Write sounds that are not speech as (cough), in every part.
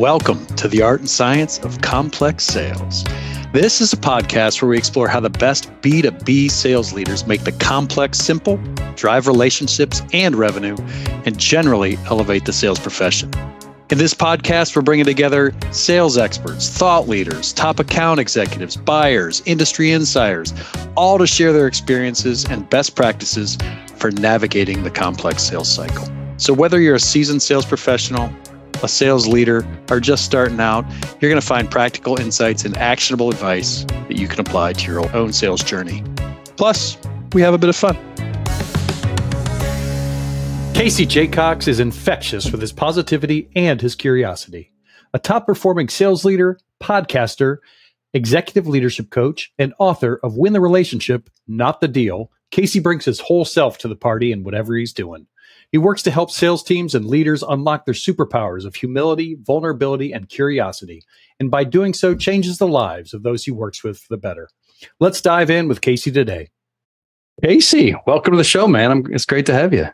Welcome to the art and science of complex sales. This is a podcast where we explore how the best B2B sales leaders make the complex simple, drive relationships and revenue, and generally elevate the sales profession. In this podcast, we're bringing together sales experts, thought leaders, top account executives, buyers, industry insiders, all to share their experiences and best practices for navigating the complex sales cycle. So, whether you're a seasoned sales professional, a sales leader, or just starting out, you're going to find practical insights and actionable advice that you can apply to your own sales journey. Plus, we have a bit of fun. Casey Jacox is infectious with his positivity and his curiosity. A top performing sales leader, podcaster, executive leadership coach, and author of Win the Relationship, Not the Deal, Casey brings his whole self to the party in whatever he's doing. He works to help sales teams and leaders unlock their superpowers of humility, vulnerability, and curiosity, and by doing so, changes the lives of those he works with for the better. Let's dive in with Casey today. Casey, welcome to the show, man. I'm, it's great to have you.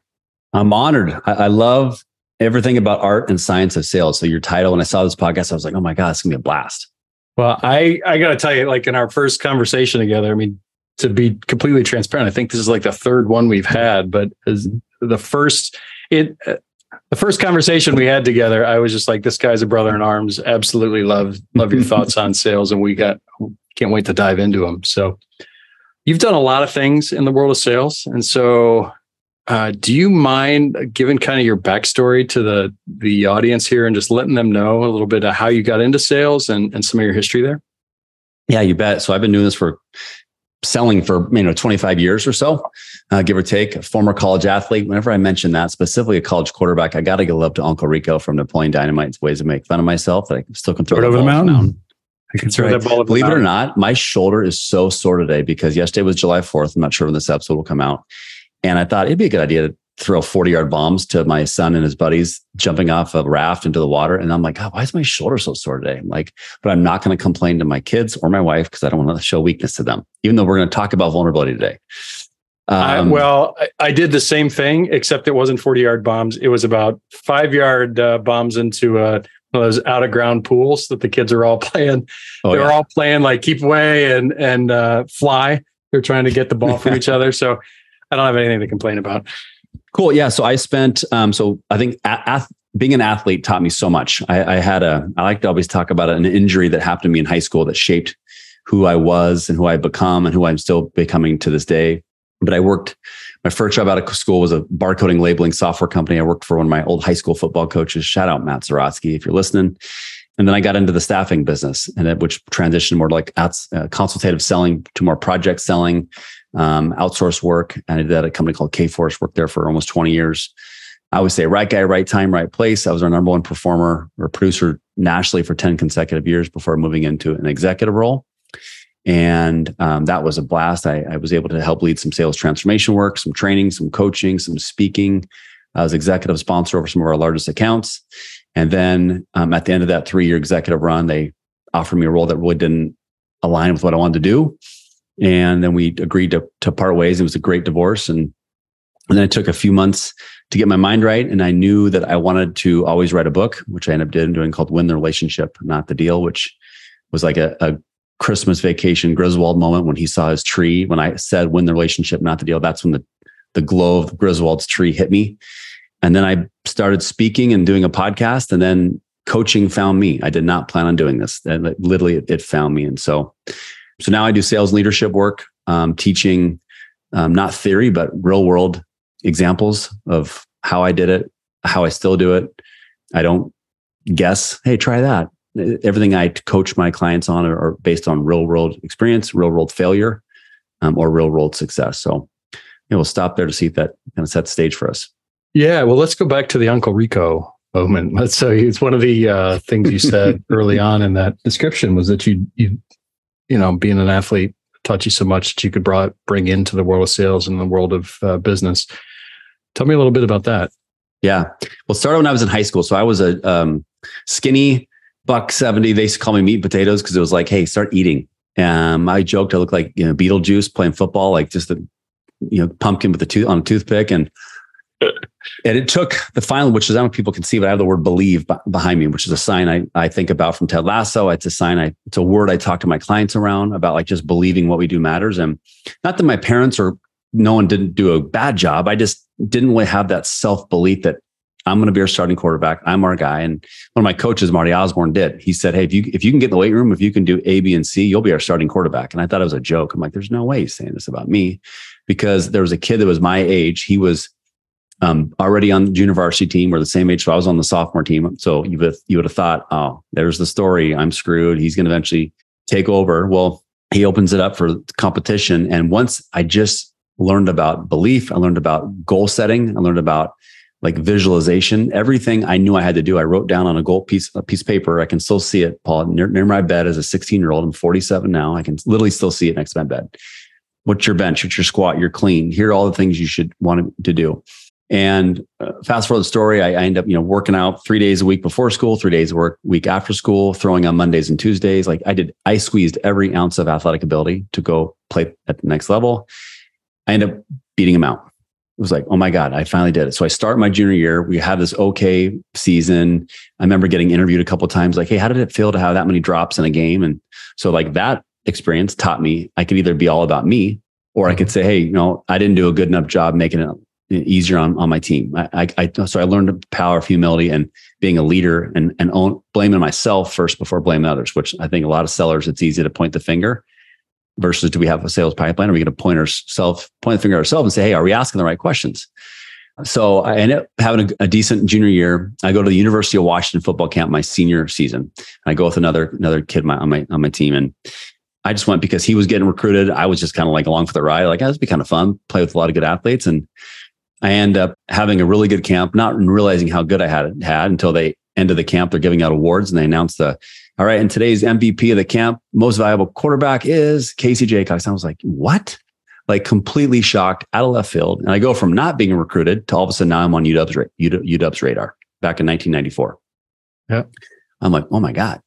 I'm honored. I, I, love everything about art and science of sales. So your title, when I saw this podcast, I was like, oh my God, it's gonna be a blast. Well, I I gotta tell you, like in our first conversation together, I mean, to be completely transparent, I think this is like the third one we've had, but as the first it uh, the first conversation we had together, I was just like, this guy's a brother in arms. Absolutely love love your (laughs) thoughts on sales, and we got can't wait to dive into them. So, you've done a lot of things in the world of sales, and so uh, do you mind giving kind of your backstory to the the audience here and just letting them know a little bit of how you got into sales and, and some of your history there? Yeah, you bet. So I've been doing this for selling for you know 25 years or so, uh, give or take. A former college athlete. Whenever I mention that, specifically a college quarterback, I got to give love to Uncle Rico from Napoleon Dynamite's ways to make fun of myself that I still can throw, throw it over the mountain. mountain. I can throw right. that ball. Believe it or not, my shoulder is so sore today because yesterday was July 4th. I'm not sure when this episode will come out. And I thought it'd be a good idea to throw 40 yard bombs to my son and his buddies jumping off a raft into the water. And I'm like, oh, why is my shoulder so sore today? I'm like, but I'm not going to complain to my kids or my wife because I don't want to show weakness to them, even though we're going to talk about vulnerability today. Um, I, well, I, I, did the same thing, except it wasn't 40 yard bombs. It was about five yard uh, bombs into uh, those out of ground pools that the kids are all (laughs) playing. Oh, They're yeah. all playing like keep away and, and uh, fly. They're trying to get the ball from each (laughs) other. So I don't have anything to complain about. Cool. Yeah. So I spent, um, so I think being an athlete taught me so much. I, I, had a, I like to always talk about an injury that happened to me in high school that shaped who I was and who I become and who I'm still becoming to this day. But I worked, my first job out of school was a barcoding labeling software company. I worked for one of my old high school football coaches. Shout out Matt Zaratsky if you're listening. And then I got into the staffing business, and it, which transitioned more to like uh, consultative selling to more project selling, um, outsource work. And I did that at a company called Kforce, worked there for almost 20 years. I would say right guy, right time, right place. I was our number one performer or producer nationally for 10 consecutive years before moving into an executive role. And um, that was a blast. I, I, was able to help lead some sales transformation work, some training, some coaching, some speaking. I was executive sponsor over some of our largest accounts. And then um, at the end of that three year executive run, they offered me a role that really didn't align with what I wanted to do. And then we agreed to, to part ways. It was a great divorce. And, and then it took a few months to get my mind right. And I knew that I wanted to always write a book, which I ended up doing called Win the Relationship, Not the Deal, which was like a, a Christmas vacation Griswold moment when he saw his tree. When I said win the relationship, not the deal, that's when the, the glow of Griswold's tree hit me. And then I started speaking and doing a podcast. And then coaching found me. I did not plan on doing this. And literally, it, it found me. And so so now I do sales leadership work, um, teaching um, not theory, but real world examples of how I did it, how I still do it. I don't guess, hey, try that. Everything I coach my clients on are, are based on real world experience, real world failure, um, or real world success. So you know, we'll stop there to see if that kind of sets the stage for us. Yeah. Well, let's go back to the Uncle Rico moment. (laughs) Let's say it's one of the uh, things you said (laughs) early on in that description was that you you you know, being an athlete taught you so much that you could brought, bring into the world of sales and the world of uh, business. Tell me a little bit about that. Yeah. Well, started when I was in high school. So I was a um, skinny buck 70. They used to call me meat potatoes because it was like, hey, start eating. Um, I joked I looked like, you know, Beetlejuice playing football, like just a, you know, pumpkin with a tooth on a toothpick. And and it took the final, which is I don't know if people can see, but I have the word believe behind me, which is a sign I, I think about from Ted Lasso. It's a sign I, it's a word I talk to my clients around about like just believing what we do matters. And not that my parents or no one didn't do a bad job. I just didn't really have that self belief that I'm going to be our starting quarterback. I'm our guy. And one of my coaches, Marty Osborne, did. He said, Hey, if you if you can get in the weight room, if you can do A, B, and C, you'll be our starting quarterback. And I thought it was a joke. I'm like, there's no way he's saying this about me. Because there was a kid that was my age. He was um, already on the junior varsity team. We're the same age. So I was on the sophomore team. So you would you would have thought, oh, there's the story. I'm screwed. He's going to eventually take over. Well, he opens it up for competition. And once I just learned about belief, I learned about goal setting, I learned about like visualization, everything I knew I had to do. I wrote down on a gold piece, a piece of paper. I can still see it, Paul, near, near my bed as a 16 year old. I'm 47 now. I can literally still see it next to my bed. What's your bench? What's your squat? Your clean. Here are all the things you should want to do. And uh, fast forward the story, I, I end up, you know, working out three days a week before school, three days work week after school, throwing on Mondays and Tuesdays. Like I did, I squeezed every ounce of athletic ability to go play at the next level. I end up beating him out it was like, oh my God, I finally did it. So I start my junior year. We have this okay season. I remember getting interviewed a couple times, like, hey, how did it feel to have that many drops in a game? And so like that experience taught me I could either be all about me or I could say, hey, you know, I didn't do a good enough job making it easier on, on my team. I, I, I so I learned the power of humility and being a leader and and own, blaming myself first before blaming others, which I think a lot of sellers it's easy to point the finger versus do we have a sales pipeline? Are we going to point ourselves, point the finger ourselves and say, hey, are we asking the right questions? So I ended up having a, a, decent junior year. I go to the University of Washington football camp my senior season. I go with another another kid my, on my on my team, and I just went because he was getting recruited. I was just kind of like along for the ride. Like, oh, this would be kind of fun. Play with a lot of good athletes, and I end up having a really good camp. Not realizing how good I had had until they end of the camp. They're giving out awards, and they announce the all right. And today's MVP of the camp, most valuable quarterback is Casey Jacox. I was like, what? Like completely shocked out of left field. And I go from not being recruited to all of a sudden now I'm on UW's, UW's radar back in 1994. Yeah. I'm like, oh my God.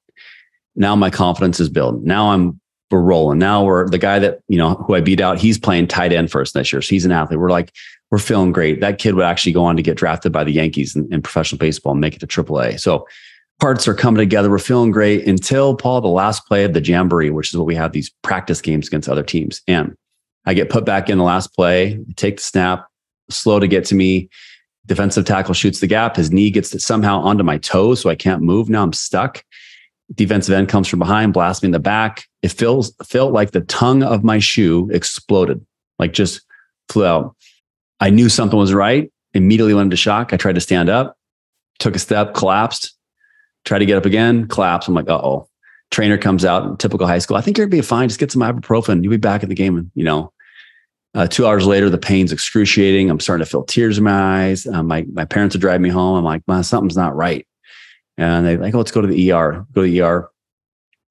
Now my confidence is built. Now I'm we're rolling. Now we're the guy that, you know, who I beat out, he's playing tight end first this year. So he's an athlete. We're like, we're feeling great. That kid would actually go on to get drafted by the Yankees in, in professional baseball and make it to AAA. So parts are coming together. We're feeling great until Paul, the last play of the jamboree, which is what we have these practice games against other teams. And I get put back in the last play, take the snap, slow to get to me. Defensive tackle shoots the gap. His knee gets somehow onto my toe, so I can't move. Now I'm stuck. Defensive end comes from behind, blasts me in the back. It feels felt like the tongue of my shoe exploded, like just flew out. I knew something was right. Immediately went into shock. I tried to stand up, took a step, collapsed, tried to get up again, collapsed. I'm like, uh oh. Trainer comes out, typical high school. I think you're gonna be fine. Just get some ibuprofen. You'll be back in the game. And you know, uh, two hours later, the pain's excruciating. I'm starting to feel tears in my eyes. Um, my my parents are driving me home. I'm like, man, something's not right. And they like, oh, let's go to the ER. Go to the ER.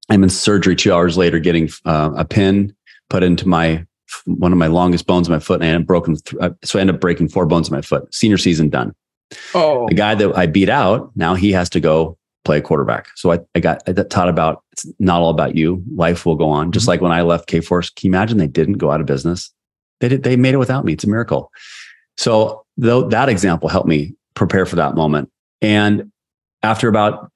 I'm in surgery two hours later, getting uh, a pin put into my one of my longest bones in my foot, and I broken. Th- uh, so I end up breaking four bones in my foot. Senior season done. Oh, the guy that I beat out now he has to go play quarterback. So I, I got I taught about it's not all about you. Life will go on. Just mm-hmm. like when I left Kforce, can you imagine they didn't go out of business? They did, they made it without me. It's a miracle. So though that example helped me prepare for that moment. And after about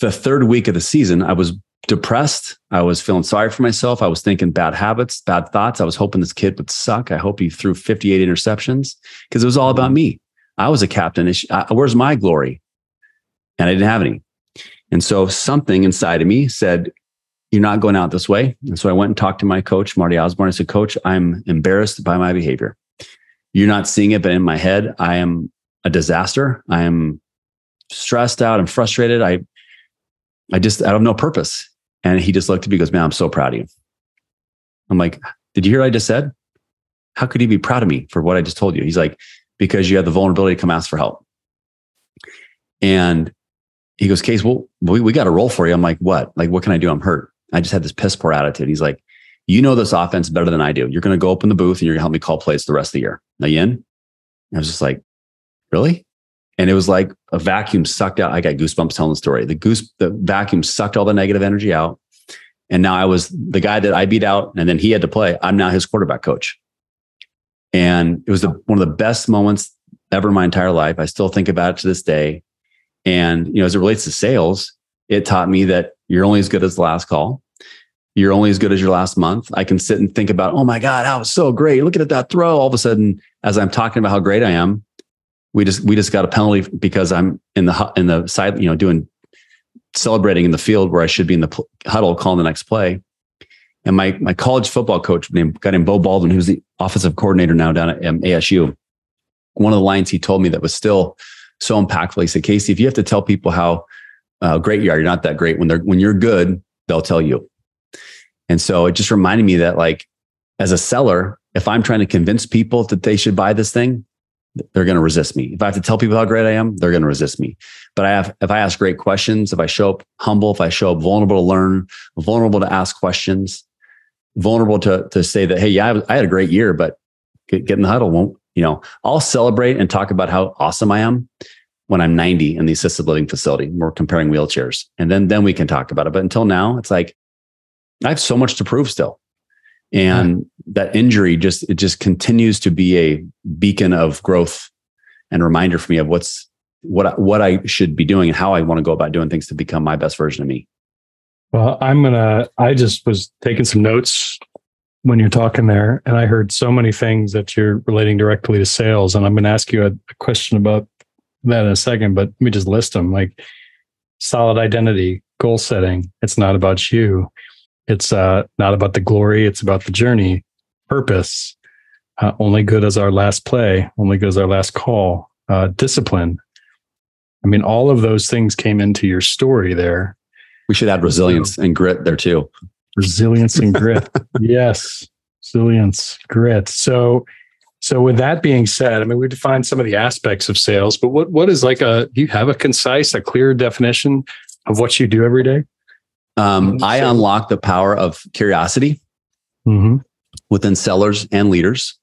the third week of the season, I was depressed. I was feeling sorry for myself. I was thinking bad habits, bad thoughts. I was hoping this kid would suck. I hope he threw 58 interceptions because it was all about me. I was a captain. Where's my glory? And I didn't have any. And so something inside of me said, You're not going out this way. And so I went and talked to my coach, Marty Osborne. I said, Coach, I'm embarrassed by my behavior. You're not seeing it, but in my head, I am a disaster. I am stressed out and frustrated. I I just I have no purpose. And he just looked at me and goes, Man, I'm so proud of you. I'm like, Did you hear what I just said? How could he be proud of me for what I just told you? He's like, Because you have the vulnerability to come ask for help. And he goes, Case, well, we, we got a role for you. I'm like, what? Like, what can I do? I'm hurt. I just had this piss poor attitude. He's like, you know this offense better than I do. You're going to go up in the booth and you're going to help me call plays the rest of the year. Now, you in? I was just like, really? And it was like a vacuum sucked out. I got goosebumps telling the story. The goose, the vacuum sucked all the negative energy out. And now I was the guy that I beat out and then he had to play. I'm now his quarterback coach. And it was the, one of the best moments ever in my entire life. I still think about it to this day. And, you know, as it relates to sales, it taught me that you're only as good as the last call. You're only as good as your last month. I can sit and think about, oh my God, that was so great. Look at that throw. All of a sudden, as I'm talking about how great I am, we just we just got a penalty because I'm in the in the side, you know, doing celebrating in the field where I should be in the huddle calling the next play. And my my college football coach named guy named Beau Baldwin, who's the offensive coordinator now down at um, ASU. One of the lines he told me that was still so impactful. He said, "Casey, if you have to tell people how uh, great you are, you're not that great. When they're when you're good, they'll tell you." And so it just reminded me that, like, as a seller, if I'm trying to convince people that they should buy this thing, they're going to resist me. If I have to tell people how great I am, they're going to resist me. But I have, if I ask great questions, if I show up humble, if I show up vulnerable to learn, vulnerable to ask questions, vulnerable to to say that, hey, yeah, I, had a great year, but get, get in the huddle won't. You know, I'll celebrate and talk about how awesome I am when I'm 90 in the assisted living facility. We're comparing wheelchairs, and then then we can talk about it. But until now, it's like I have so much to prove still and that injury just it just continues to be a beacon of growth and reminder for me of what's what what I should be doing and how I want to go about doing things to become my best version of me. Well, I'm gonna. I just was taking some notes when you're talking there, and I heard so many things that you're relating directly to sales, and I'm going to ask you a, a question about that in a second. But let me just list them: like solid identity, goal setting. It's not about you. It's uh, not about the glory, it's about the journey, purpose. Uh, only good as our last play, only good as our last call, uh, discipline. I mean, all of those things came into your story there. We should add resilience and grit there too. Resilience and grit. (laughs) yes. Resilience, grit. So, so with that being said, I mean, we defined some of the aspects of sales, but what, what is like a, do you have a concise, a clear definition of what you do every day? Um, I unlock the power of curiosity mm-hmm. within sellers and leaders.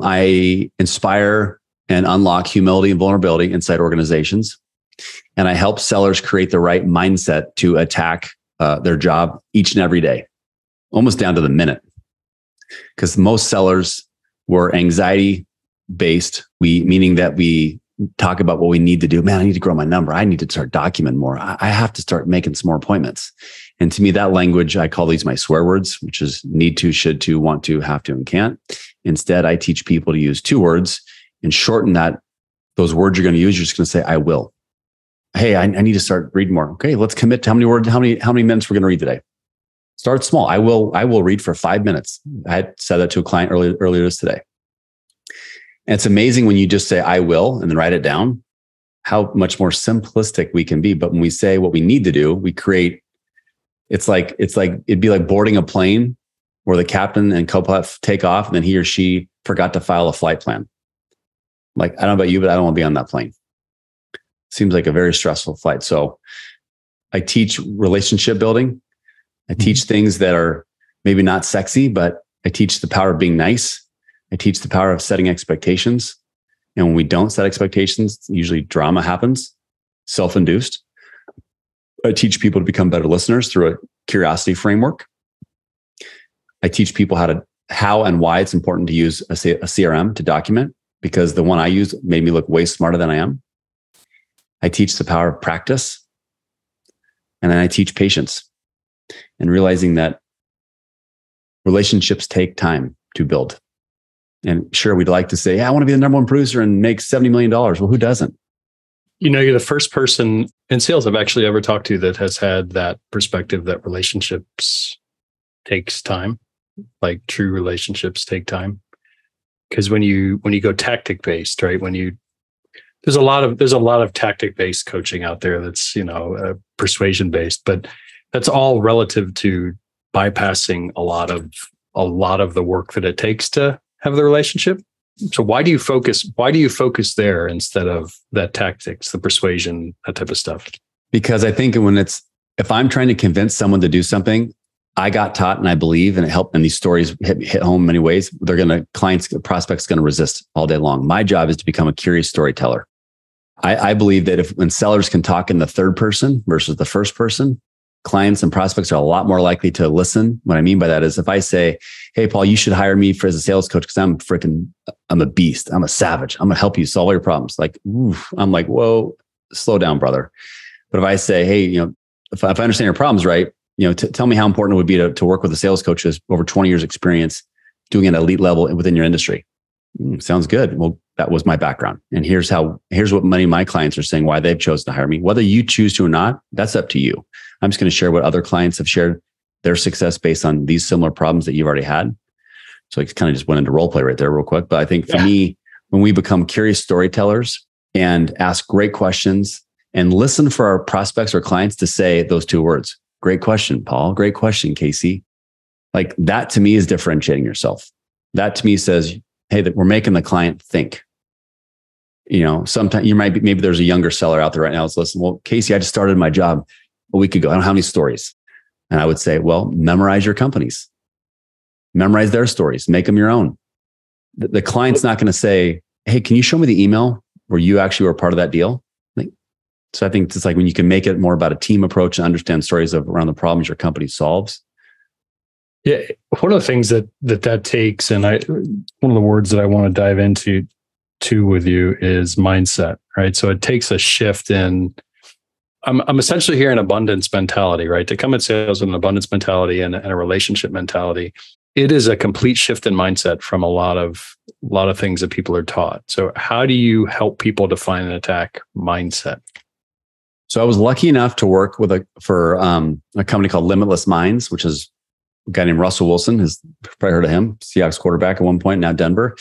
I inspire and unlock humility and vulnerability inside organizations. And I help sellers create the right mindset to attack uh, their job each and every day, almost down to the minute. Because most sellers were anxiety based, we meaning that we talk about what we need to do. Man, I need to grow my number. I need to start documenting more. I have to start making some more appointments. And to me, that language, I call these my swear words, which is need to, should to, want to, have to, and can't. Instead, I teach people to use two words and shorten that. Those words you're going to use, you're just going to say, I will. Hey, I, I need to start reading more. Okay, let's commit to how many words, how many, how many minutes we're going to read today. Start small. I will, I will read for five minutes. I said that to a client earlier, earlier this today. And it's amazing when you just say, I will, and then write it down, how much more simplistic we can be. But when we say what we need to do, we create, it's like, it's like, it'd be like boarding a plane where the captain and co-pilot take off and then he or she forgot to file a flight plan. Like, I don't know about you, but I don't want to be on that plane. Seems like a very stressful flight. So I teach relationship building. I mm-hmm. teach things that are maybe not sexy, but I teach the power of being nice. I teach the power of setting expectations. And when we don't set expectations, usually drama happens, self induced. I teach people to become better listeners through a curiosity framework. I teach people how to how and why it's important to use a, a CRM to document because the one I use made me look way smarter than I am. I teach the power of practice. And then I teach patience and realizing that relationships take time to build. And sure, we'd like to say, yeah, I want to be the number one producer and make $70 million. Well, who doesn't? You know, you're the first person in sales I've actually ever talked to that has had that perspective that relationships takes time, like true relationships take time. Because when you when you go tactic based, right? When you there's a lot of there's a lot of tactic based coaching out there that's you know uh, persuasion based, but that's all relative to bypassing a lot of a lot of the work that it takes to have the relationship. So why do you focus? Why do you focus there instead of that tactics, the persuasion, that type of stuff? Because I think when it's if I'm trying to convince someone to do something, I got taught and I believe, and it helped. And these stories hit, hit home in many ways. They're going to clients, prospects going to resist all day long. My job is to become a curious storyteller. I, I believe that if when sellers can talk in the third person versus the first person, clients and prospects are a lot more likely to listen. What I mean by that is if I say, Hey, Paul, you should hire me for as a sales coach because I'm freaking, I'm a beast. I'm a savage. I'm going to help you solve all your problems. Like, oof, I'm like, whoa, slow down, brother. But if I say, Hey, you know, if, if I understand your problems right, you know, t- tell me how important it would be to, to work with a sales coach who's over 20 years experience doing an elite level within your industry. Mm, sounds good. Well, that was my background. And here's how, here's what many of my clients are saying why they've chosen to hire me. Whether you choose to or not, that's up to you. I'm just going to share what other clients have shared their success based on these similar problems that you've already had. So I kind of just went into role play right there real quick. But I think for yeah. me, when we become curious storytellers and ask great questions and listen for our prospects or clients to say those two words, great question, Paul. Great question, Casey. Like that to me is differentiating yourself. That to me says, hey, that we're making the client think. You know, sometimes you might be, maybe there's a younger seller out there right now that's listening. Well, Casey, I just started my job a week ago. I don't have any stories. And I would say, well, memorize your companies, memorize their stories, make them your own. The, the client's not going to say, hey, can you show me the email where you actually were part of that deal? So I think it's like when you can make it more about a team approach and understand stories of around the problems your company solves, yeah, one of the things that that that takes, and I one of the words that I want to dive into too with you is mindset, right? So it takes a shift in. I'm I'm essentially here an abundance mentality, right? To come at sales with an abundance mentality and, and a relationship mentality, it is a complete shift in mindset from a lot of a lot of things that people are taught. So how do you help people define and attack mindset? So I was lucky enough to work with a for um, a company called Limitless Minds, which is a guy named Russell Wilson has probably heard of him, Seahawks quarterback at one point, now Denver.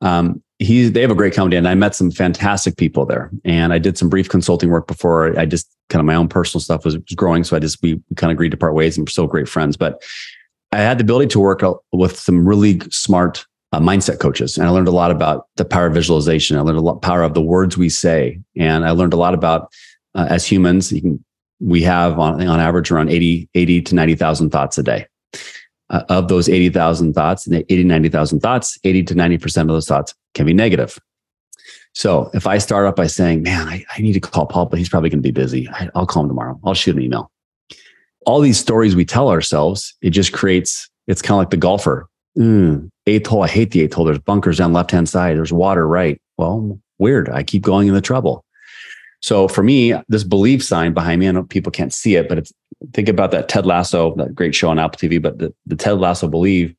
Um, he, they have a great company and I met some fantastic people there. And I did some brief consulting work before I just kind of my own personal stuff was, growing. So I just, we, we kind of agreed to part ways and we're still great friends. But I had the ability to work with some really smart uh, mindset coaches. And I learned a lot about the power of visualization. I learned a lot power of the words we say. And I learned a lot about uh, as humans, you can, we have on, on average around 80, 80 to 90,000 thoughts a day uh, of those 80,000 thoughts, 80, 90,000 thoughts, 80 to 90% of those thoughts can be negative. So if I start up by saying, man, I, I need to call Paul, but he's probably going to be busy. I, will call him tomorrow. I'll shoot an email. All these stories we tell ourselves, it just creates, it's kind of like the golfer. Mm, eighth hole, I hate the eighth hole. There's bunkers down left hand side. There's water right. Well, weird. I keep going in the trouble. So for me, this belief sign behind me, I know people can't see it, but it's think about that Ted Lasso, that great show on Apple TV, but the, the Ted Lasso believe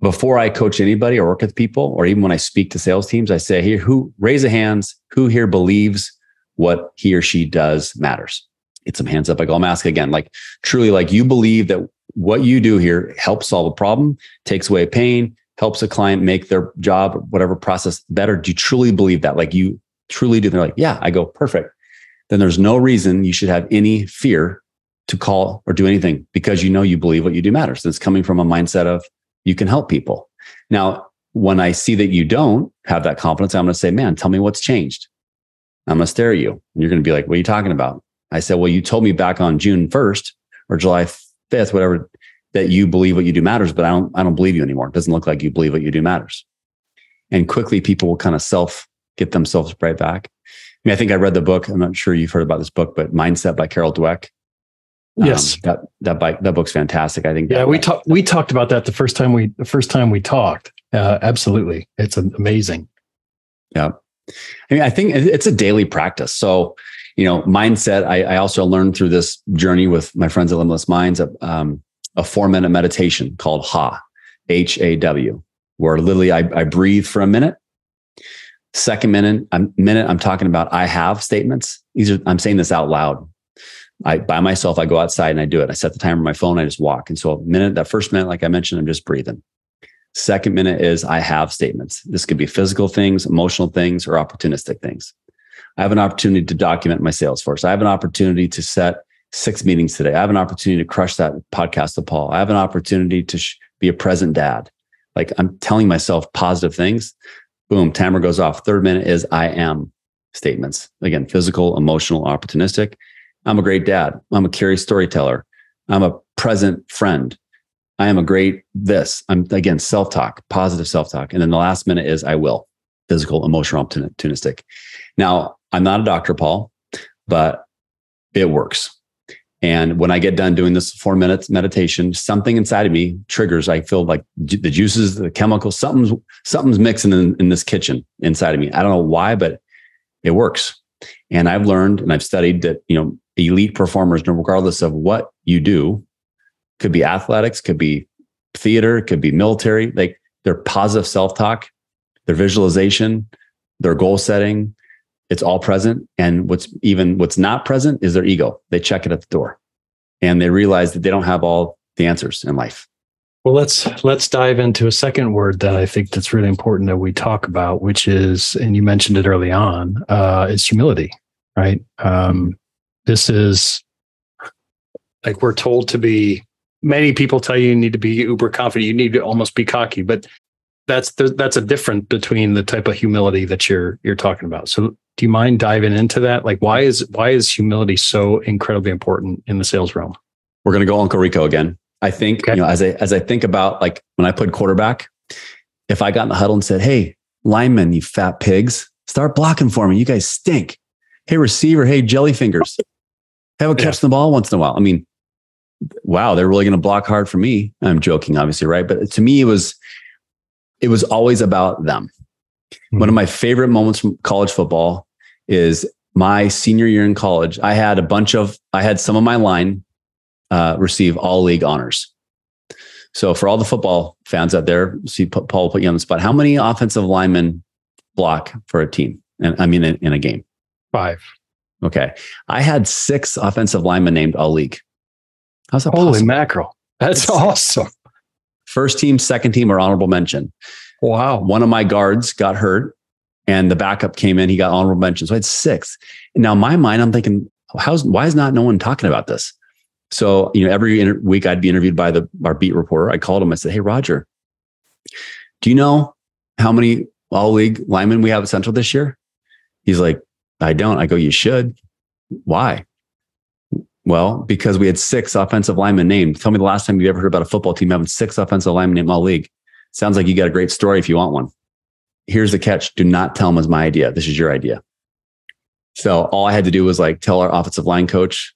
before I coach anybody or work with people, or even when I speak to sales teams, I say, here, who raise a hands, who here believes what he or she does matters? Get some hands up. I go, I'm asking again, like truly, like you believe that what you do here helps solve a problem, takes away pain, helps a client make their job, whatever process better. Do you truly believe that? Like you truly do? They're like, yeah, I go, perfect. Then there's no reason you should have any fear to call or do anything because you know you believe what you do matters. And it's coming from a mindset of you can help people. Now, when I see that you don't have that confidence, I'm going to say, man, tell me what's changed. I'm going to stare at you. And you're going to be like, what are you talking about? I said, well, you told me back on June 1st or July 5th, whatever, that you believe what you do matters, but I don't, I don't believe you anymore. It doesn't look like you believe what you do matters. And quickly people will kind of self get themselves right back. I mean, I think I read the book. I'm not sure you've heard about this book, but Mindset by Carol Dweck. Yes, um, that that bike that book's fantastic. I think. Yeah, we talked we talked about that the first time we the first time we talked. Uh, absolutely, it's amazing. Yeah, I mean, I think it's a daily practice. So, you know, mindset. I, I also learned through this journey with my friends at Limitless Minds a, um, a four minute meditation called HA, H A W, where literally I, I breathe for a minute. Second minute, I'm minute, I'm talking about I have statements. These are I'm saying this out loud I by myself, I go outside and I do it. I set the timer on my phone. I just walk. And so a minute, that first minute, like I mentioned, I'm just breathing. Second minute is I have statements. This could be physical things, emotional things, or opportunistic things. I have an opportunity to document my Salesforce. I have an opportunity to set six meetings today. I have an opportunity to crush that podcast to Paul. I have an opportunity to sh- be a present dad. Like I'm telling myself positive things. Boom, timer goes off. Third minute is I am statements. Again, physical, emotional, opportunistic. I'm a great dad. I'm a curious storyteller. I'm a present friend. I am a great this. I'm again self talk, positive self talk. And then the last minute is I will, physical, emotional, opportunistic. Now, I'm not a doctor, Paul, but it works. And when I get done doing this four minutes meditation, something inside of me triggers. I feel like the juices, the chemicals, something's something's mixing in, in this kitchen inside of me. I don't know why, but it works. And I've learned and I've studied that you know elite performers, regardless of what you do, could be athletics, could be theater, could be military. Like their positive self talk, their visualization, their goal setting, it's all present. And what's even what's not present is their ego. They check it at the door and they realize that they don't have all the answers in life. Well, let's let's dive into a second word that I think that's really important that we talk about, which is, and you mentioned it early on, uh, is humility, right? Um, this is like we're told to be. Many people tell you you need to be uber confident. You need to almost be cocky, but that's that's a difference between the type of humility that you're you're talking about. So, do you mind diving into that? Like, why is why is humility so incredibly important in the sales realm? We're going to go Uncle Rico again. I think okay. you know as I as I think about like when I played quarterback, if I got in the huddle and said, "Hey, linemen, you fat pigs, start blocking for me. You guys stink." Hey, receiver, hey, jelly fingers, have a catch yeah. the ball once in a while. I mean, wow, they're really going to block hard for me. I'm joking, obviously, right? But to me, it was it was always about them. Mm-hmm. One of my favorite moments from college football is my senior year in college. I had a bunch of I had some of my line uh, receive all league honors. So for all the football fans out there, see Paul put you on the spot. How many offensive linemen block for a team? And I mean, in, in a game, five. Okay, I had six offensive linemen named all league. How's that Holy possible? mackerel. That's awesome. First team, second team, or honorable mention. Wow. One of my guards got hurt and the backup came in. He got honorable mention. So I had six. And now, in my mind, I'm thinking, how's, why is not no one talking about this? So, you know, every inter- week I'd be interviewed by the, our beat reporter. I called him. I said, Hey, Roger, do you know how many all league linemen we have at Central this year? He's like, I don't. I go, You should. Why? Well, because we had six offensive linemen named. Tell me the last time you ever heard about a football team having six offensive linemen named all league. Sounds like you got a great story if you want one. Here's the catch. Do not tell them it's my idea. This is your idea. So all I had to do was like tell our offensive line coach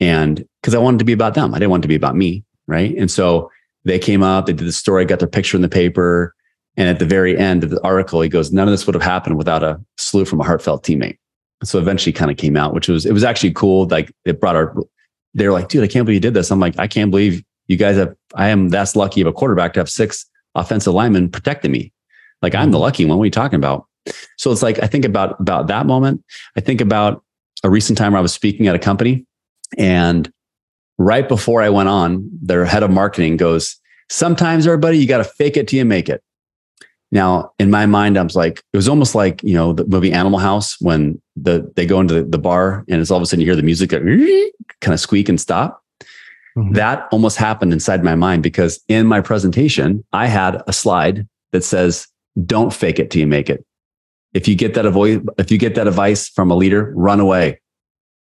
and because I wanted to be about them. I didn't want to be about me. Right. And so they came up, they did the story, got their picture in the paper. And at the very end of the article, he goes, none of this would have happened without a salute from a heartfelt teammate so eventually kind of came out, which was, it was actually cool. Like it brought our, they're like, dude, I can't believe you did this. I'm like, I can't believe you guys have, I am that's lucky of a quarterback to have six offensive linemen protecting me. Like I'm the mm-hmm. lucky one. What are you talking about? So it's like, I think about, about that moment. I think about a recent time where I was speaking at a company and right before I went on, their head of marketing goes, sometimes everybody, you got to fake it till you make it. Now, in my mind, I was like, it was almost like, you know, the movie Animal House when the they go into the, the bar and it's all of a sudden you hear the music (laughs) kind of squeak and stop. Mm-hmm. That almost happened inside my mind because in my presentation, I had a slide that says, don't fake it till you make it. If you get that avoid, if you get that advice from a leader, run away.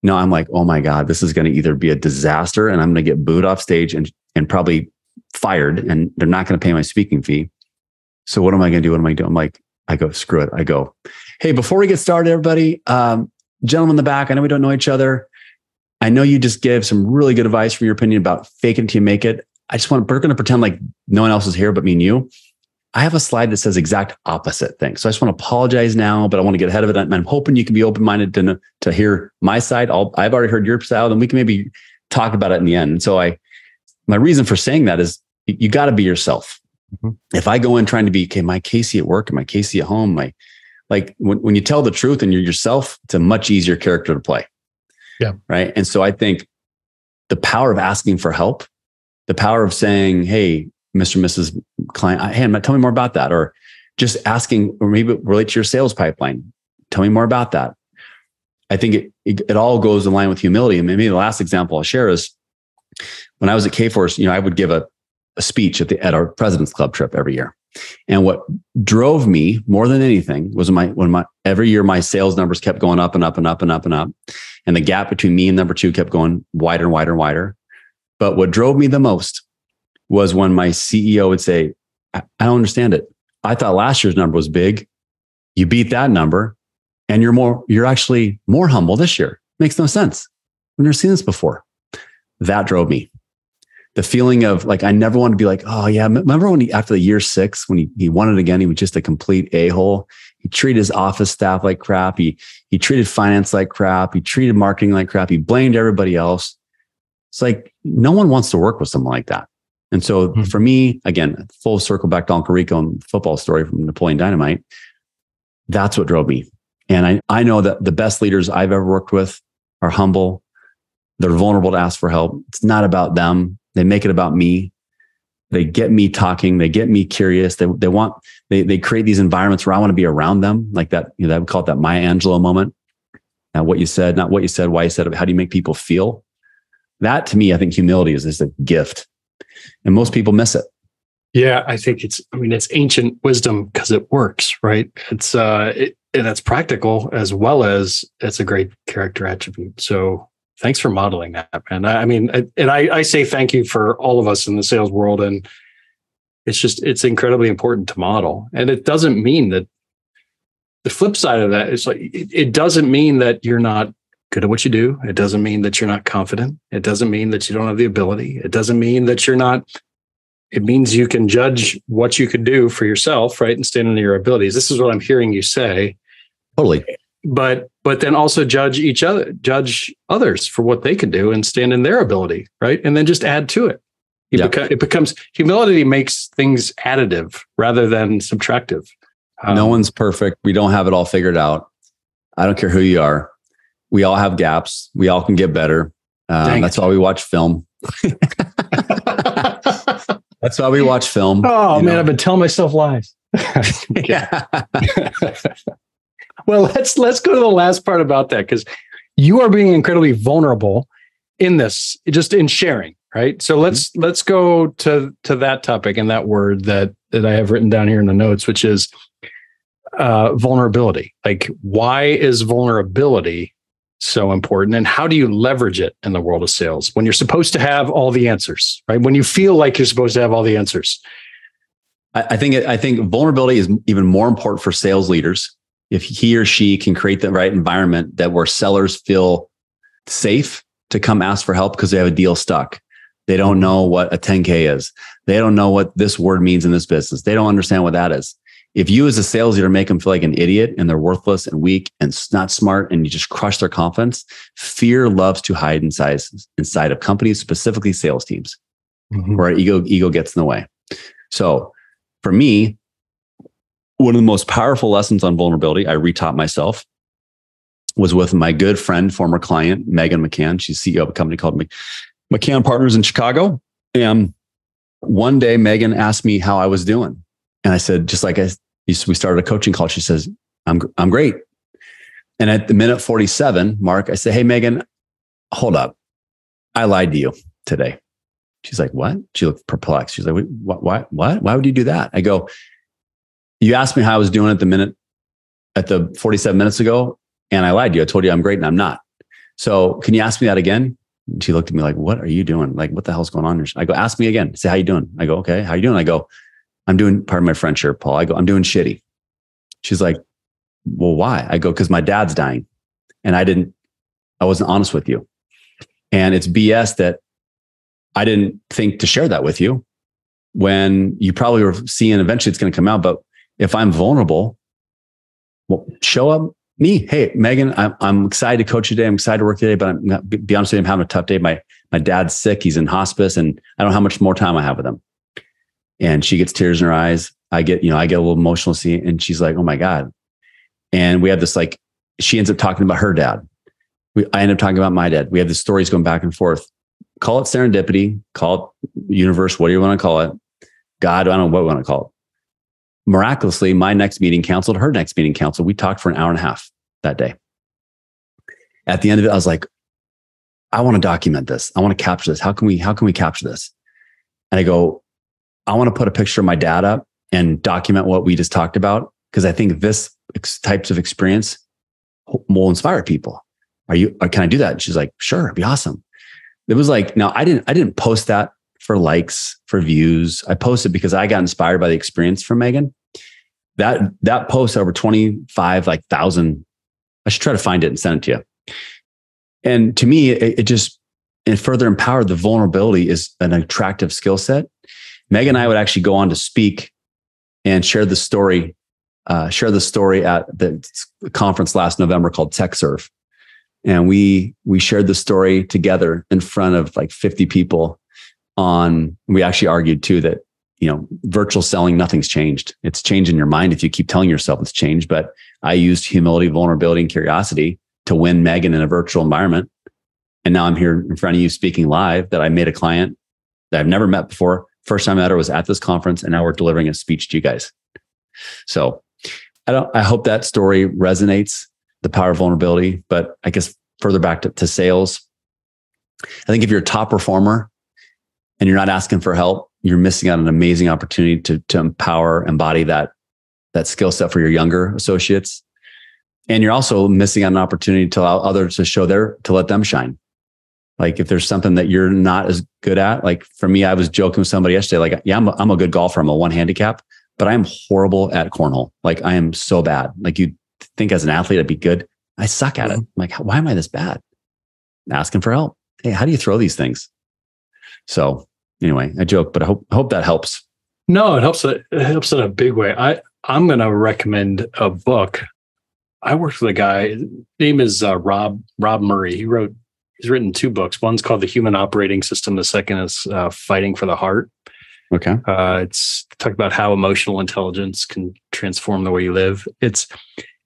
No, I'm like, oh my God, this is going to either be a disaster and I'm going to get booed off stage and, and probably fired and they're not going to pay my speaking fee so what am I going to do? What am I doing? I'm like, I go, screw it. I go, hey, before we get started, everybody, um, gentlemen in the back, I know we don't know each other. I know you just gave some really good advice from your opinion about fake it until you make it. I just want, we're going to pretend like no one else is here but me and you. I have a slide that says exact opposite thing. So I just want to apologize now, but I want to get ahead of it. And I'm hoping you can be open-minded to, to hear my side. I'll, I've already heard your side and we can maybe talk about it in the end. And so I, my reason for saying that is you, you got to be yourself. Mm-hmm. If I go in trying to be, okay, my Casey at work and my Casey at home, my like when, when you tell the truth and you're yourself, it's a much easier character to play. Yeah. Right. And so I think the power of asking for help, the power of saying, Hey, Mr. Mrs. Client, hey, tell me more about that. Or just asking, or maybe relate to your sales pipeline. Tell me more about that. I think it, it, it all goes in line with humility. And maybe the last example I'll share is when I was at Kforce, you know, I would give a a speech at the at our president's club trip every year. And what drove me more than anything was my when my every year my sales numbers kept going up and up and up and up and up. And the gap between me and number two kept going wider and wider and wider. But what drove me the most was when my CEO would say, I, don't understand it. I thought last year's number was big. You beat that number and you're more, you're actually more humble this year. Makes no sense. We've never seen this before. that drove me. The feeling of like, I never want to be like, oh, yeah. Remember when he, after the year six, when he, he won it again, he was just a complete a hole. He treated his office staff like crap. He, he treated finance like crap. He treated marketing like crap. He blamed everybody else. It's like no one wants to work with someone like that. And so mm-hmm. for me, again, full circle back to Uncle Rico and football story from Napoleon Dynamite. That's what drove me. And I, I know that the best leaders I've ever worked with are humble. They're vulnerable to ask for help. It's not about them. They make it about me. They get me talking. They get me curious. They, they want, they, they create these environments where I want to be around them. Like that, you know, that we call it that Maya Angelou moment. Now, what you said, not what you said, why you said it, how do you make people feel? That to me, I think humility is just a gift. And most people miss it. Yeah, I think it's, I mean, it's ancient wisdom because it works, right? It's, uh, it, and it's practical as well as it's a great character attribute. So thanks for modeling that, man. I, I mean, and I, I say thank you for all of us in the sales world. And it's just, it's incredibly important to model. And it doesn't mean that the flip side of that is like, it, it doesn't mean that you're not good at what you do. It doesn't mean that you're not confident. It doesn't mean that you don't have the ability. It doesn't mean that you're not it means you can judge what you could do for yourself, right? And stand on your abilities. This is what I'm hearing you say. Totally. But but then also judge each other, judge others for what they can do and stand in their ability, right? And then just add to it. It, yeah. beca- it becomes humility makes things additive rather than subtractive. Um, no one's perfect. We don't have it all figured out. I don't care who you are. We all have gaps. We all can get better. Um, that's why we watch film. (laughs) that's why we watch film. Oh man, know. I've been telling myself lies. (laughs) (laughs) yeah. Well, (laughs) let's let's go to the last part about that because you are being incredibly vulnerable in this, just in sharing, right? So let's mm-hmm. let's go to to that topic and that word that that I have written down here in the notes, which is uh, vulnerability. Like, why is vulnerability so important, and how do you leverage it in the world of sales when you're supposed to have all the answers, right? When you feel like you're supposed to have all the answers. I think I think vulnerability is even more important for sales leaders if he or she can create the right environment that where sellers feel safe to come ask for help because they have a deal stuck. They don't know what a 10K is. They don't know what this word means in this business. They don't understand what that is. If you as a sales leader make them feel like an idiot and they're worthless and weak and not smart and you just crush their confidence, fear loves to hide inside, inside of companies, specifically sales teams, mm-hmm. where ego, ego gets in the way. So for me, one of the most powerful lessons on vulnerability I retaught myself was with my good friend, former client, Megan McCann. She's CEO of a company called McCann Partners in Chicago. And one day, Megan asked me how I was doing. And I said, just like I, we started a coaching call, she says, I'm, I'm great. And at the minute 47, Mark, I said, Hey, Megan, hold up. I lied to you today. She's like, what? She looked perplexed. She's like, what, what, what? Why would you do that? I go, you asked me how I was doing at the minute, at the 47 minutes ago, and I lied to you. I told you I'm great and I'm not. So can you ask me that again? And she looked at me like, what are you doing? Like, what the hell's going on here? I go, ask me again. Say, how you doing? I go, okay. How you doing? I go, I'm doing, part of my French here, Paul. I go, I'm doing shitty. She's like, well, why? I go, because my dad's dying. And I didn't, I wasn't honest with you. And it's BS that I didn't think to share that with you when you probably were seeing eventually it's going to come out. But if I'm vulnerable, well, show up me. Hey, Megan, I'm, I'm excited to coach today. I'm excited to work today, but I'm not, be honest with you, I'm having a tough day. My, my dad's sick. He's in hospice and I don't know how much more time I have with him. And she gets tears in her eyes. I get, you know, I get a little emotional seeing, and she's like, oh my God. And we have this like, she ends up talking about her dad. We, I end up talking about my dad. We have the stories going back and forth. Call it serendipity, call it universe, what do you want to call it? God, I don't know what we want to call it miraculously, my next meeting canceled, her next meeting canceled. We talked for an hour and a half that day. At the end of it, I was like, I want to document this. I want to capture this. How can we, how can we capture this? And I go, I want to put a picture of my dad up and document what we just talked about. Cause I think this ex- types of experience will inspire people. Are you, or can I do that? And she's like, sure, it'd be awesome. It was like, now I didn't, I didn't post that for likes, for views. I posted because I got inspired by the experience from Megan. That that post over 25 like thousand. I should try to find it and send it to you. And to me, it, it just and further empowered, the vulnerability is an attractive skill set. Megan and I would actually go on to speak and share the story, uh, share the story at the conference last November called TechServe. And we we shared the story together in front of like 50 people on we actually argued too that you know virtual selling nothing's changed. It's changed in your mind if you keep telling yourself it's changed but i used humility vulnerability and curiosity to win megan in a virtual environment. And now i'm here in front of you speaking live that i made a client that i've never met before. First time i met her was at this conference and now we're delivering a speech to you guys. So i don't i hope that story resonates the power of vulnerability but i guess further back to, to sales i think if you're a top performer and you're not asking for help, you're missing out on an amazing opportunity to, to empower, embody that, that skill set for your younger associates. And you're also missing out on an opportunity to allow others to show their, to let them shine. Like if there's something that you're not as good at, like for me, I was joking with somebody yesterday, like, yeah, I'm a, I'm a good golfer. I'm a one handicap, but I'm horrible at cornhole. Like I am so bad. Like you think as an athlete, I'd be good. I suck at it. Mm-hmm. I'm like, why am I this bad? Asking for help. Hey, how do you throw these things? So anyway, I joke, but I hope I hope that helps. No, it helps. It helps in a big way. I I'm going to recommend a book. I worked with a guy. His name is uh, Rob Rob Murray. He wrote. He's written two books. One's called The Human Operating System. The second is uh, Fighting for the Heart. Okay. Uh, it's talk about how emotional intelligence can transform the way you live. It's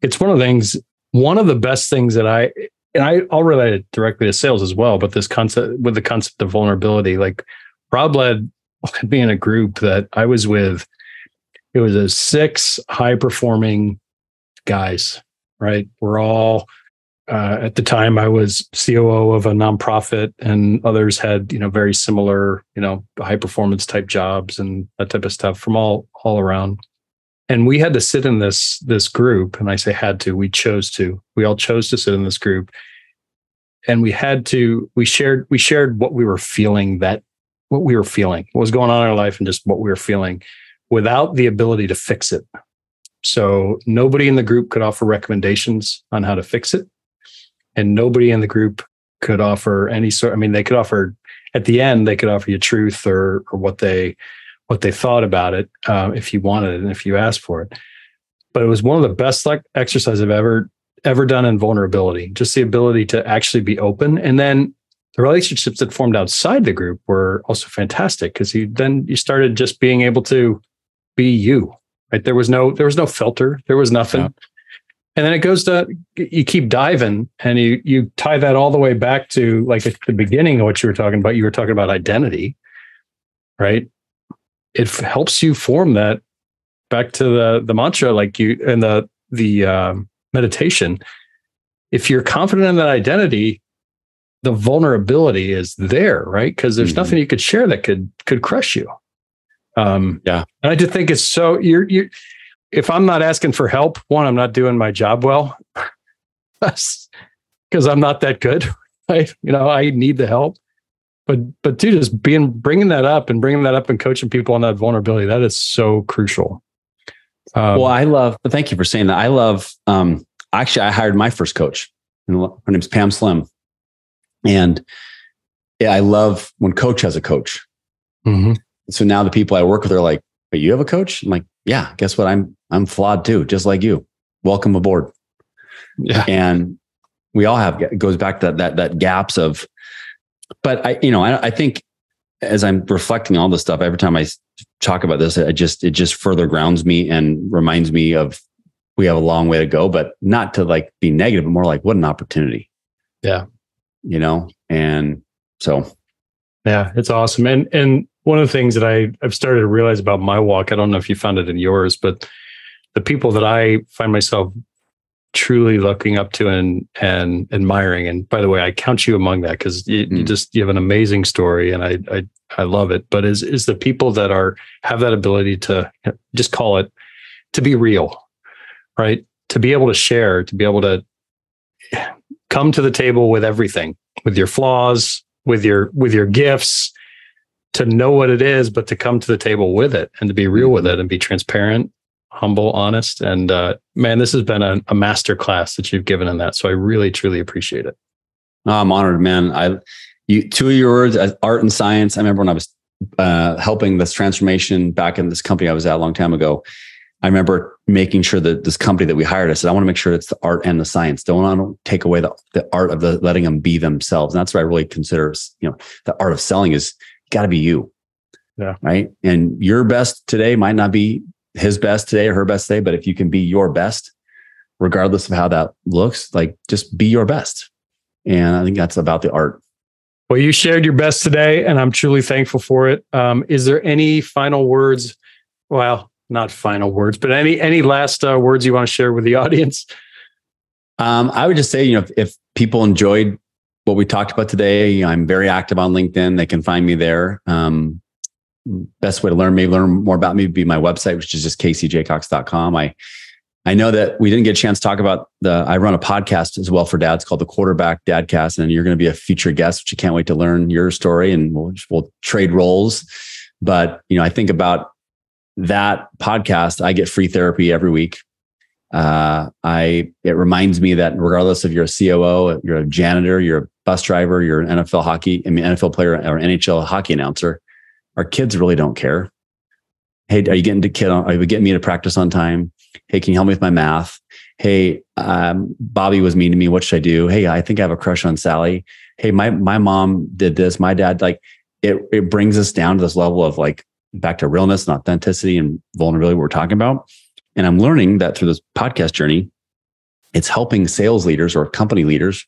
it's one of the things. One of the best things that I and I, I'll relate it directly to sales as well. But this concept with the concept of vulnerability, like Rob led, (laughs) me in a group that I was with. It was a six high performing guys, right? We're all uh, at the time I was COO of a nonprofit, and others had you know very similar you know high performance type jobs and that type of stuff from all all around. And we had to sit in this this group, and I say had to, we chose to. We all chose to sit in this group, and we had to. We shared we shared what we were feeling that what we were feeling, what was going on in our life, and just what we were feeling without the ability to fix it. So nobody in the group could offer recommendations on how to fix it. And nobody in the group could offer any sort. I mean, they could offer at the end, they could offer you truth or or what they what they thought about it uh, if you wanted it and if you asked for it. But it was one of the best like exercises I've ever ever done in vulnerability. Just the ability to actually be open, and then the relationships that formed outside the group were also fantastic because you then you started just being able to be you right there was no there was no filter there was nothing yeah. and then it goes to you keep diving and you you tie that all the way back to like at the beginning of what you were talking about you were talking about identity right it helps you form that back to the the mantra like you and the the um, meditation if you're confident in that identity the vulnerability is there, right? Because there's mm-hmm. nothing you could share that could could crush you. Um, yeah, and I just think it's so you're you. If I'm not asking for help, one, I'm not doing my job well, (laughs) because I'm not that good. (laughs) Right? You know, I need the help. But but two, just being bringing that up and bringing that up and coaching people on that vulnerability that is so crucial. Um, well, I love. Thank you for saying that. I love. Um, actually, I hired my first coach. And her name's Pam Slim and yeah, I love when coach has a coach. Mm-hmm. So now the people I work with are like, but you have a coach? I'm like, yeah, guess what? I'm, I'm flawed too, just like you. Welcome aboard. Yeah. And we all have, it goes back to that, that, that gaps of, but I, you know, I, I think as I'm reflecting all this stuff, every time I talk about this, I just, it just further grounds me and reminds me of we have a long way to go, but not to like be negative, but more like what an opportunity. Yeah you know, and so. Yeah, it's awesome. And, and one of the things that I, I've started to realize about my walk, I don't know if you found it in yours, but the people that I find myself truly looking up to and and admiring. And by the way, I count you among that because you, mm. you, just you have an amazing story, and I I I love it. But is is the people that are have that ability to just call it to be real, right? To be able to share, to be able to come to the table with everything, with your flaws, with your with your gifts, to know what it is, but to come to the table with it and to be real with mm-hmm. it and be transparent, humble, honest. And uh, man, this has been a, a master class that you've given in that. So I really, truly appreciate it. Oh, I'm honored, man. I, you, two of your words, uh, art and science. I remember when I was uh, helping this transformation back in this company I was at a long time ago. I remember making sure that this company that we hired, I said, I want to make sure it's the art and the science. Don't want to take away the, the art of the letting them be themselves. And that's what I really consider, you know, the art of selling is got to be you. Yeah. Right. And your best today might not be his best today or her best today, but if you can be your best, regardless of how that looks, like just be your best. And I think that's about the art. Well, you shared your best today, and I'm truly thankful for it. Um, is there any final words? Well, not final words, but any any last uh, words you want to share with the (laughs) audience? Um, I would just say, you know, if, if, people enjoyed what we talked about today, I'm very active on LinkedIn. They can find me there. Um, best way to learn me, learn more about me, would be my website, which is just caseyjacox.com. I I know that we didn't get a chance to talk about the. I run a podcast as well for dads called the Quarterback Dadcast, and you're going to be a featured guest, which I can't wait to learn your story, and we'll we'll trade roles. But you know, I think about that podcast. I get free therapy every week. Uh, I it reminds me that regardless of you're a COO, you're a janitor, you're a bus driver, you're an NFL hockey, I mean NFL player or NHL hockey announcer, our kids really don't care. Hey, are you getting to kid? Are you getting me to practice on time? Hey, can you help me with my math? Hey, um, Bobby was mean to me. What should I do? Hey, I think I have a crush on Sally. Hey, my my mom did this. My dad like it. It brings us down to this level of like back to realness and authenticity and vulnerability. What we're talking about, and I'm learning that through this podcast journey, it's helping sales leaders or company leaders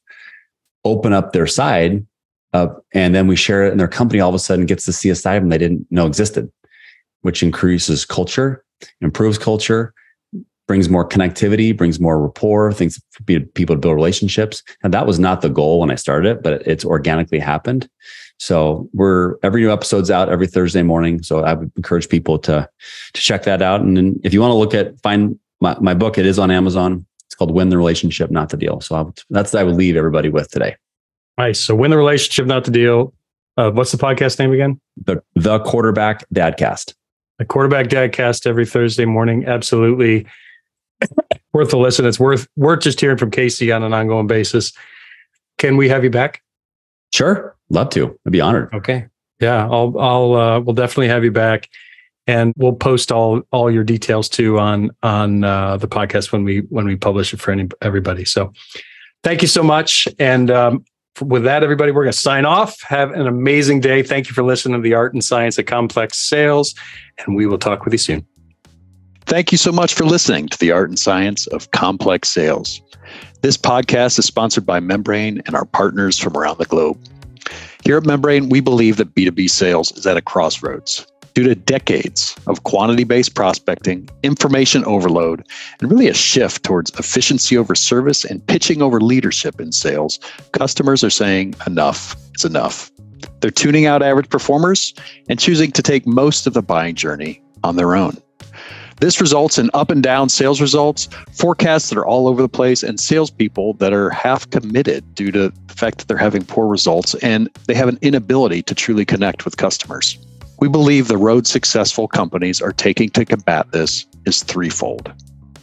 open up their side up, and then we share it, and their company all of a sudden gets to see a side of them they didn't know existed, which increases culture, improves culture, brings more connectivity, brings more rapport, things for people to build relationships. And that was not the goal when I started it, but it's organically happened. So we're every new episode's out every Thursday morning. So I would encourage people to to check that out. And then if you want to look at find my, my book, it is on Amazon. It's called Win the Relationship, Not the Deal. So I that's what I would leave everybody with today. Nice. So win the relationship, not the deal. Uh, what's the podcast name again? The the quarterback dadcast. The quarterback dadcast every Thursday morning. Absolutely (laughs) worth a listen. It's worth worth just hearing from Casey on an ongoing basis. Can we have you back? Sure, love to. I'd be honored. Okay, yeah, I'll I'll uh, we'll definitely have you back, and we'll post all all your details too on on uh, the podcast when we when we publish it for any everybody. So, thank you so much, and um, with that, everybody, we're going to sign off. Have an amazing day. Thank you for listening to the Art and Science of Complex Sales, and we will talk with you soon. Thank you so much for listening to the art and science of complex sales. This podcast is sponsored by Membrain and our partners from around the globe. Here at Membrain, we believe that B2B sales is at a crossroads. Due to decades of quantity based prospecting, information overload, and really a shift towards efficiency over service and pitching over leadership in sales, customers are saying enough is enough. They're tuning out average performers and choosing to take most of the buying journey on their own. This results in up and down sales results, forecasts that are all over the place, and salespeople that are half committed due to the fact that they're having poor results and they have an inability to truly connect with customers. We believe the road successful companies are taking to combat this is threefold.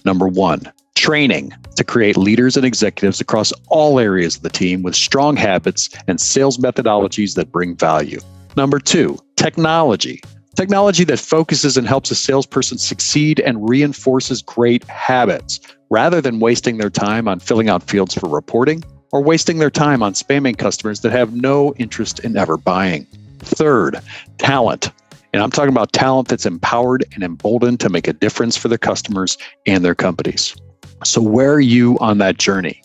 Number one, training to create leaders and executives across all areas of the team with strong habits and sales methodologies that bring value. Number two, technology Technology that focuses and helps a salesperson succeed and reinforces great habits rather than wasting their time on filling out fields for reporting or wasting their time on spamming customers that have no interest in ever buying. Third, talent. And I'm talking about talent that's empowered and emboldened to make a difference for their customers and their companies. So, where are you on that journey?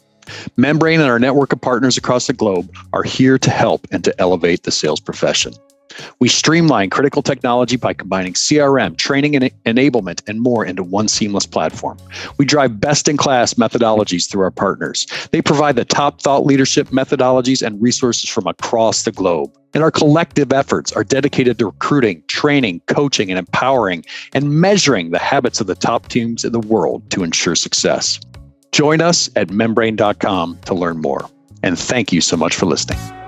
Membrain and our network of partners across the globe are here to help and to elevate the sales profession. We streamline critical technology by combining CRM, training and enablement, and more into one seamless platform. We drive best in class methodologies through our partners. They provide the top thought leadership methodologies and resources from across the globe. And our collective efforts are dedicated to recruiting, training, coaching, and empowering and measuring the habits of the top teams in the world to ensure success. Join us at membrain.com to learn more. And thank you so much for listening.